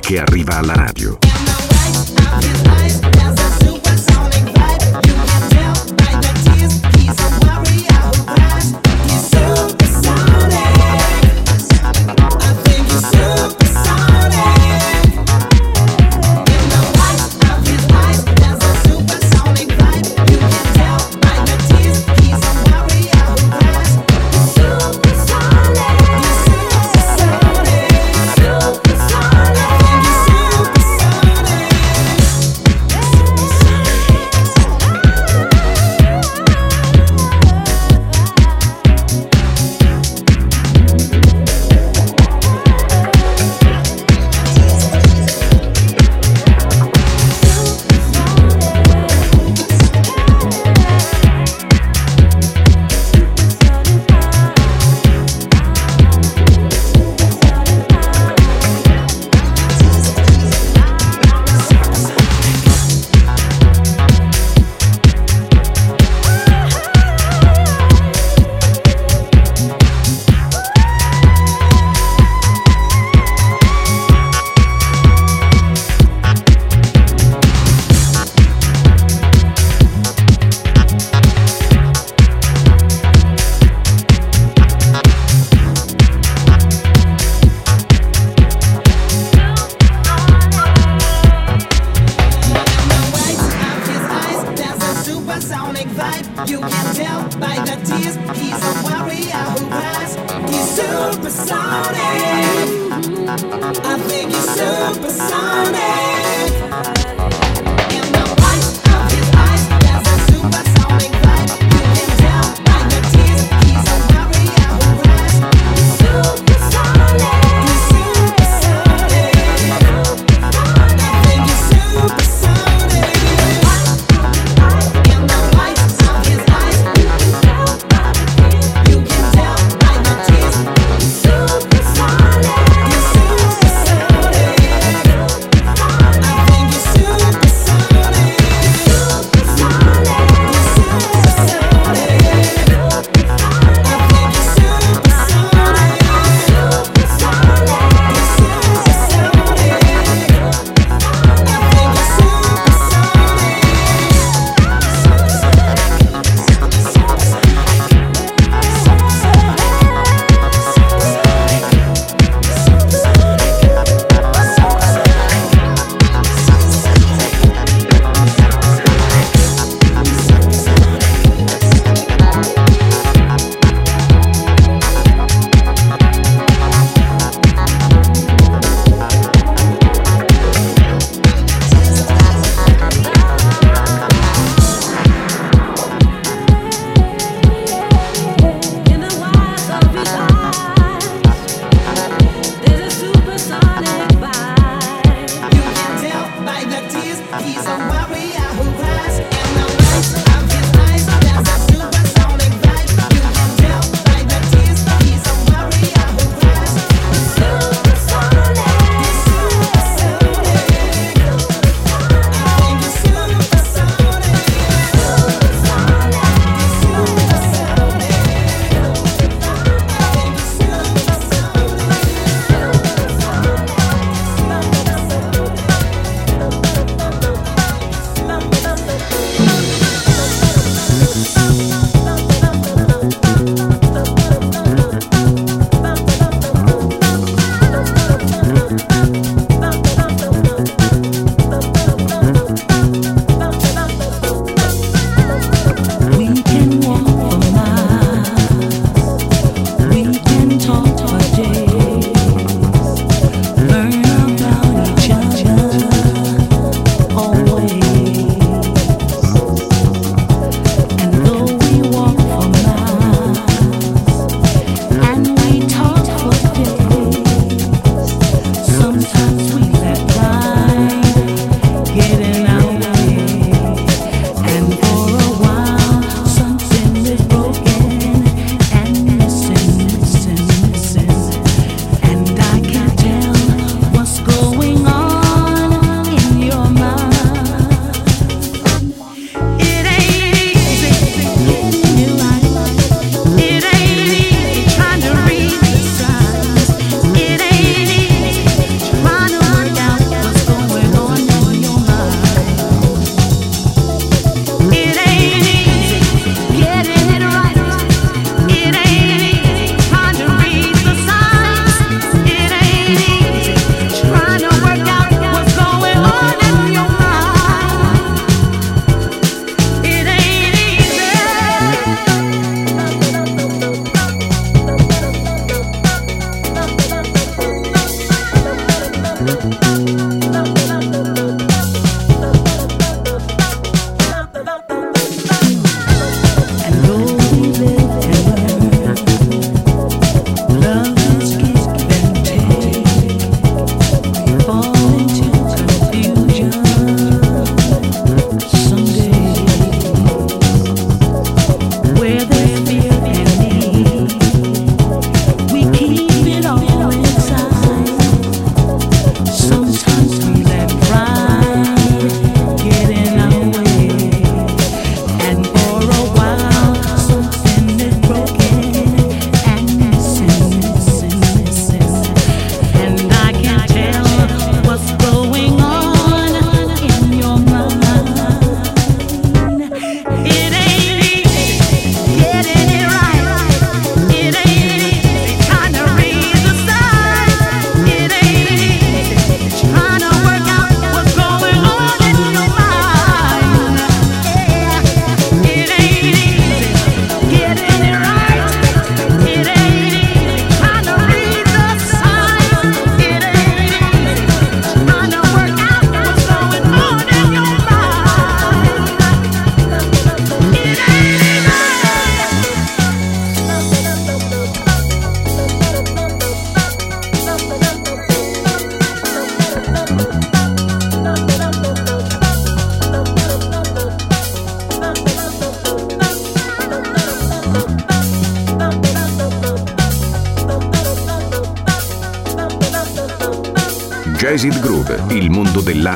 che arriva alla radio.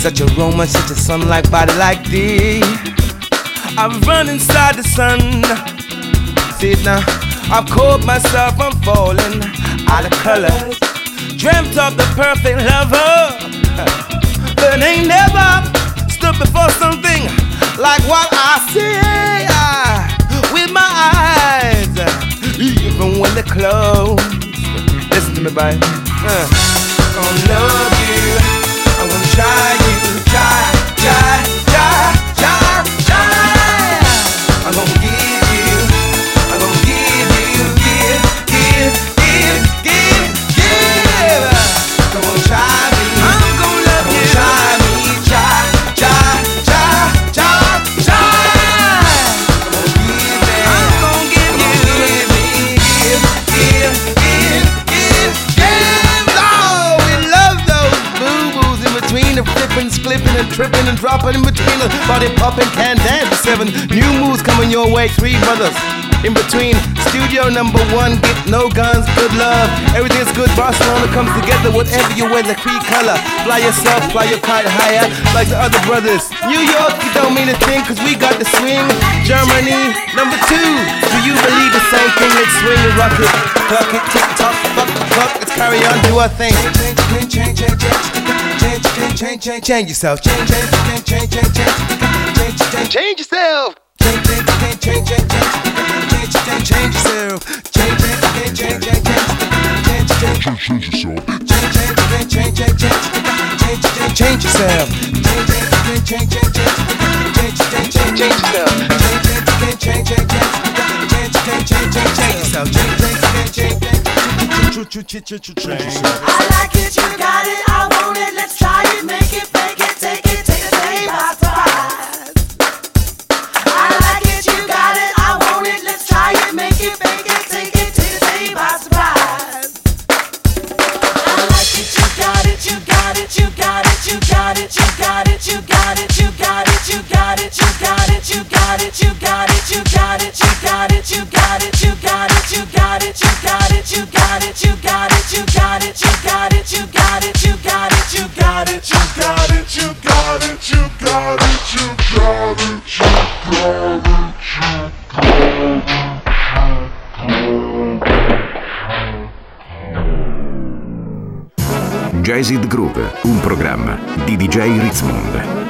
such a aroma, such a sun-like body like thee. I've run inside the sun. See it now. I've caught myself, I'm falling out of color. Dreamt of the perfect lover but ain't never stood before something like what I see uh, with my eyes, even when they're closed. Listen to me, baby. Uh, gonna love you. I'm gonna try, tripping and dropping in between us. Body popping, can dance. Seven new moves coming your way. Three brothers in between. Studio number one, get no guns, good love. Everything's good. Barcelona comes together. Whatever you wear, the creed color. Fly yourself, fly your kite higher, like the other brothers. New York, you don't mean a thing, cause we got the swing. Germany, number two. Do you believe the same thing? Let's swing and rock it. Clock it, tick tock, fuck, fuck. Let's carry on, do our thing. Change, change, change, change, change, change, change, change, change, change yourself. Change, change, change, change, change, change, change, change yourself. Change, change, change, change, change, change change, change yourself. Change, change, change, change, change, change, change, change, change yourself. Change, change, change, change, change, change, change, change yourself. Change, change, change, change, change, change, I like it, you got it, I want it. Let's try it, make it, take it, programma di DJ Ritzmond.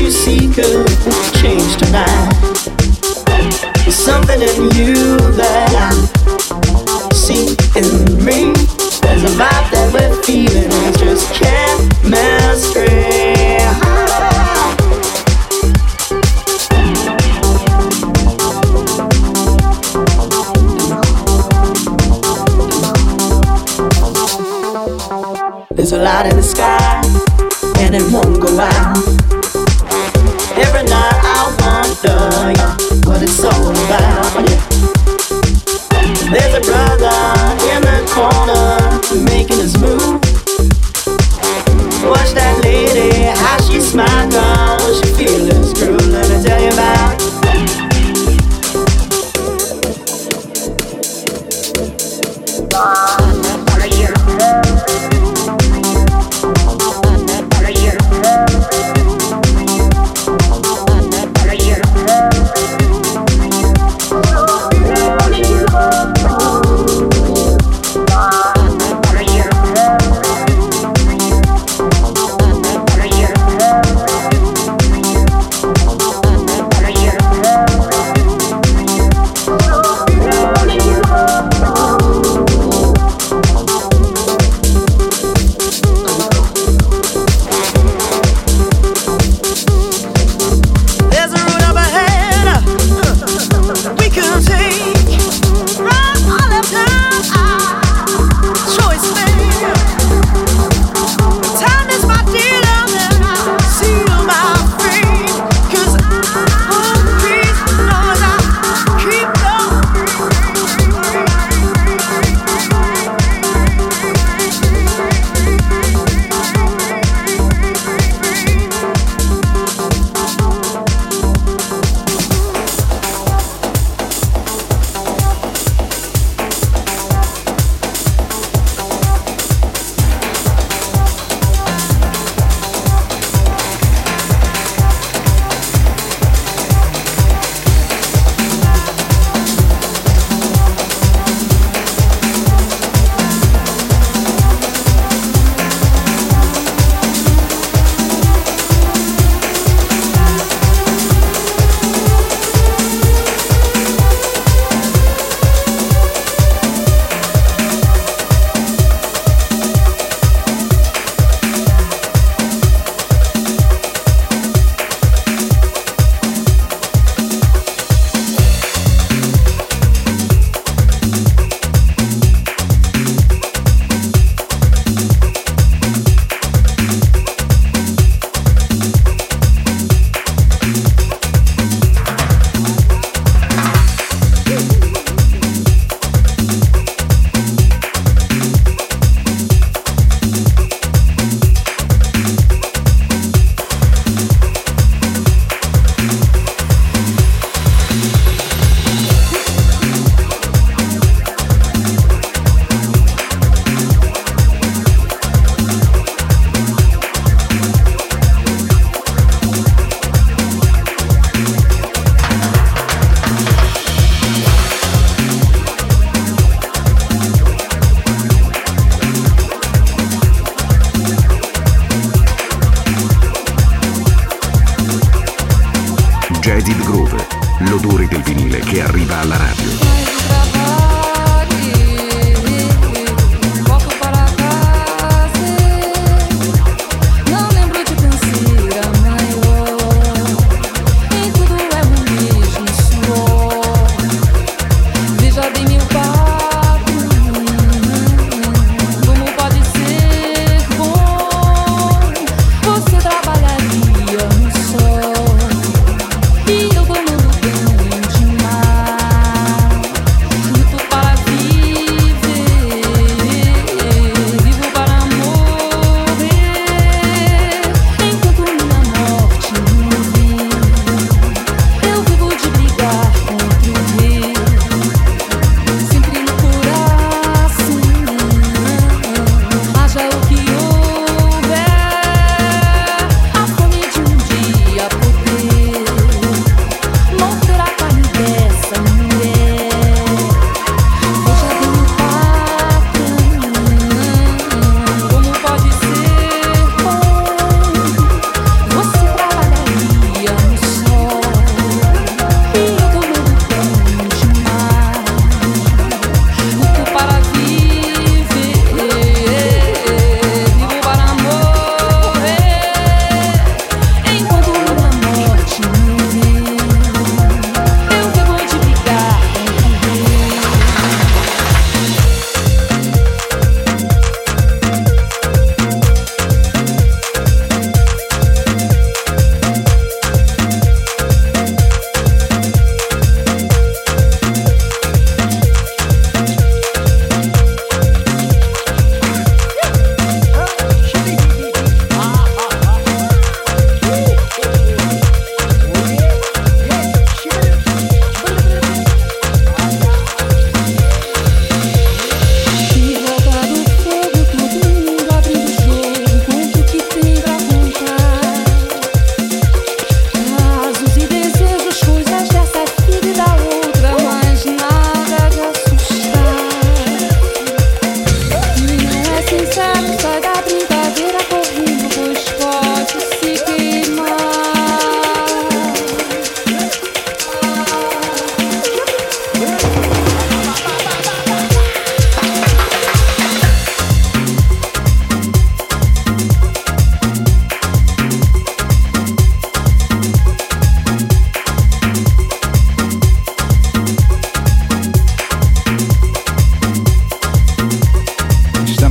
We could change tonight. There's something in you that I see in me. There's a vibe that we're feeling, it's just chemistry. There's a light in the sky, and it won't go out.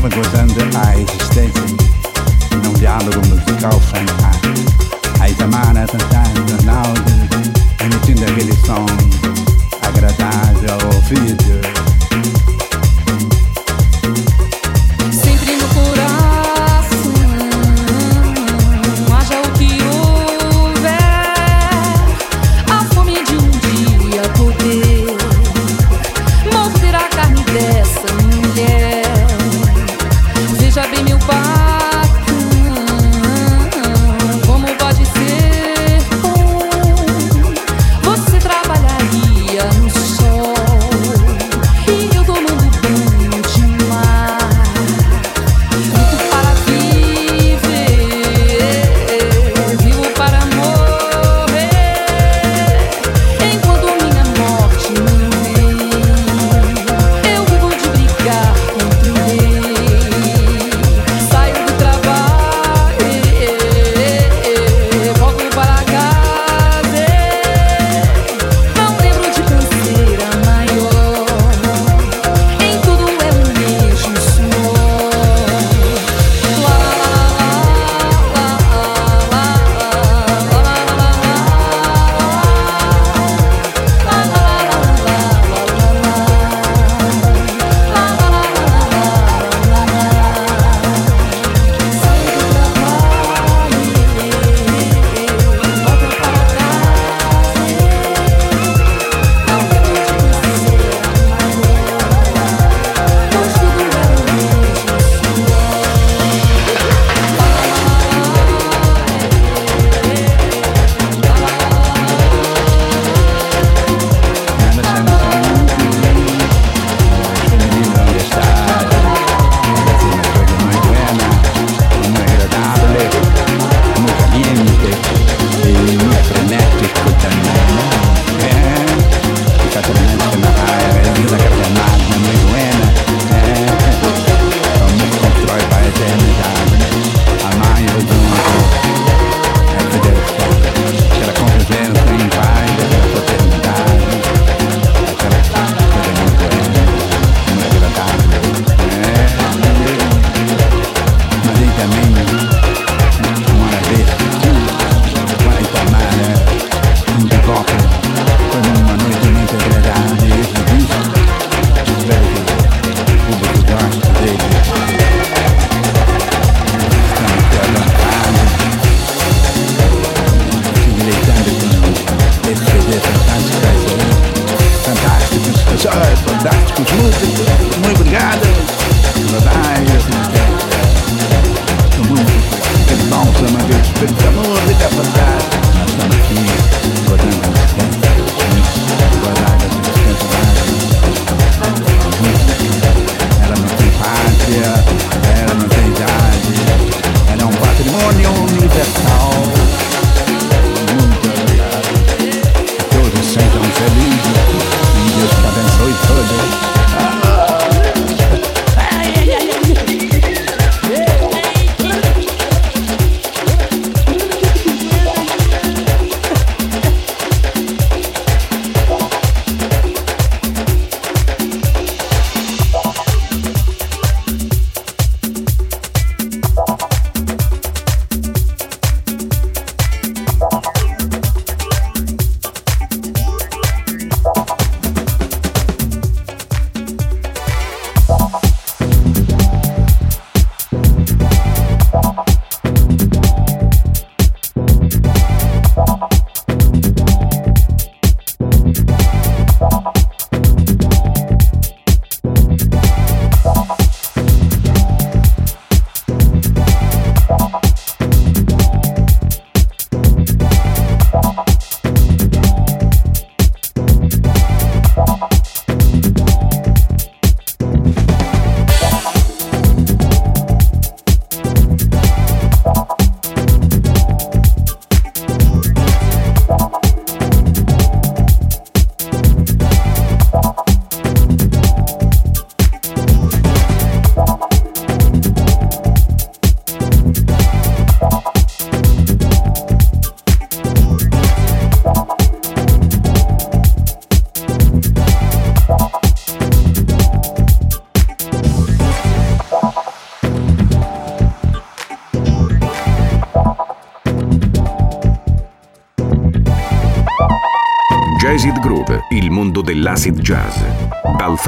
A existência num diálogo musical fantástico. Aí Tamara cantando, emitindo aquele som agradável ao ouvido.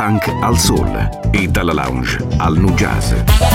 Funk al soul e dalla lounge al nu jazz.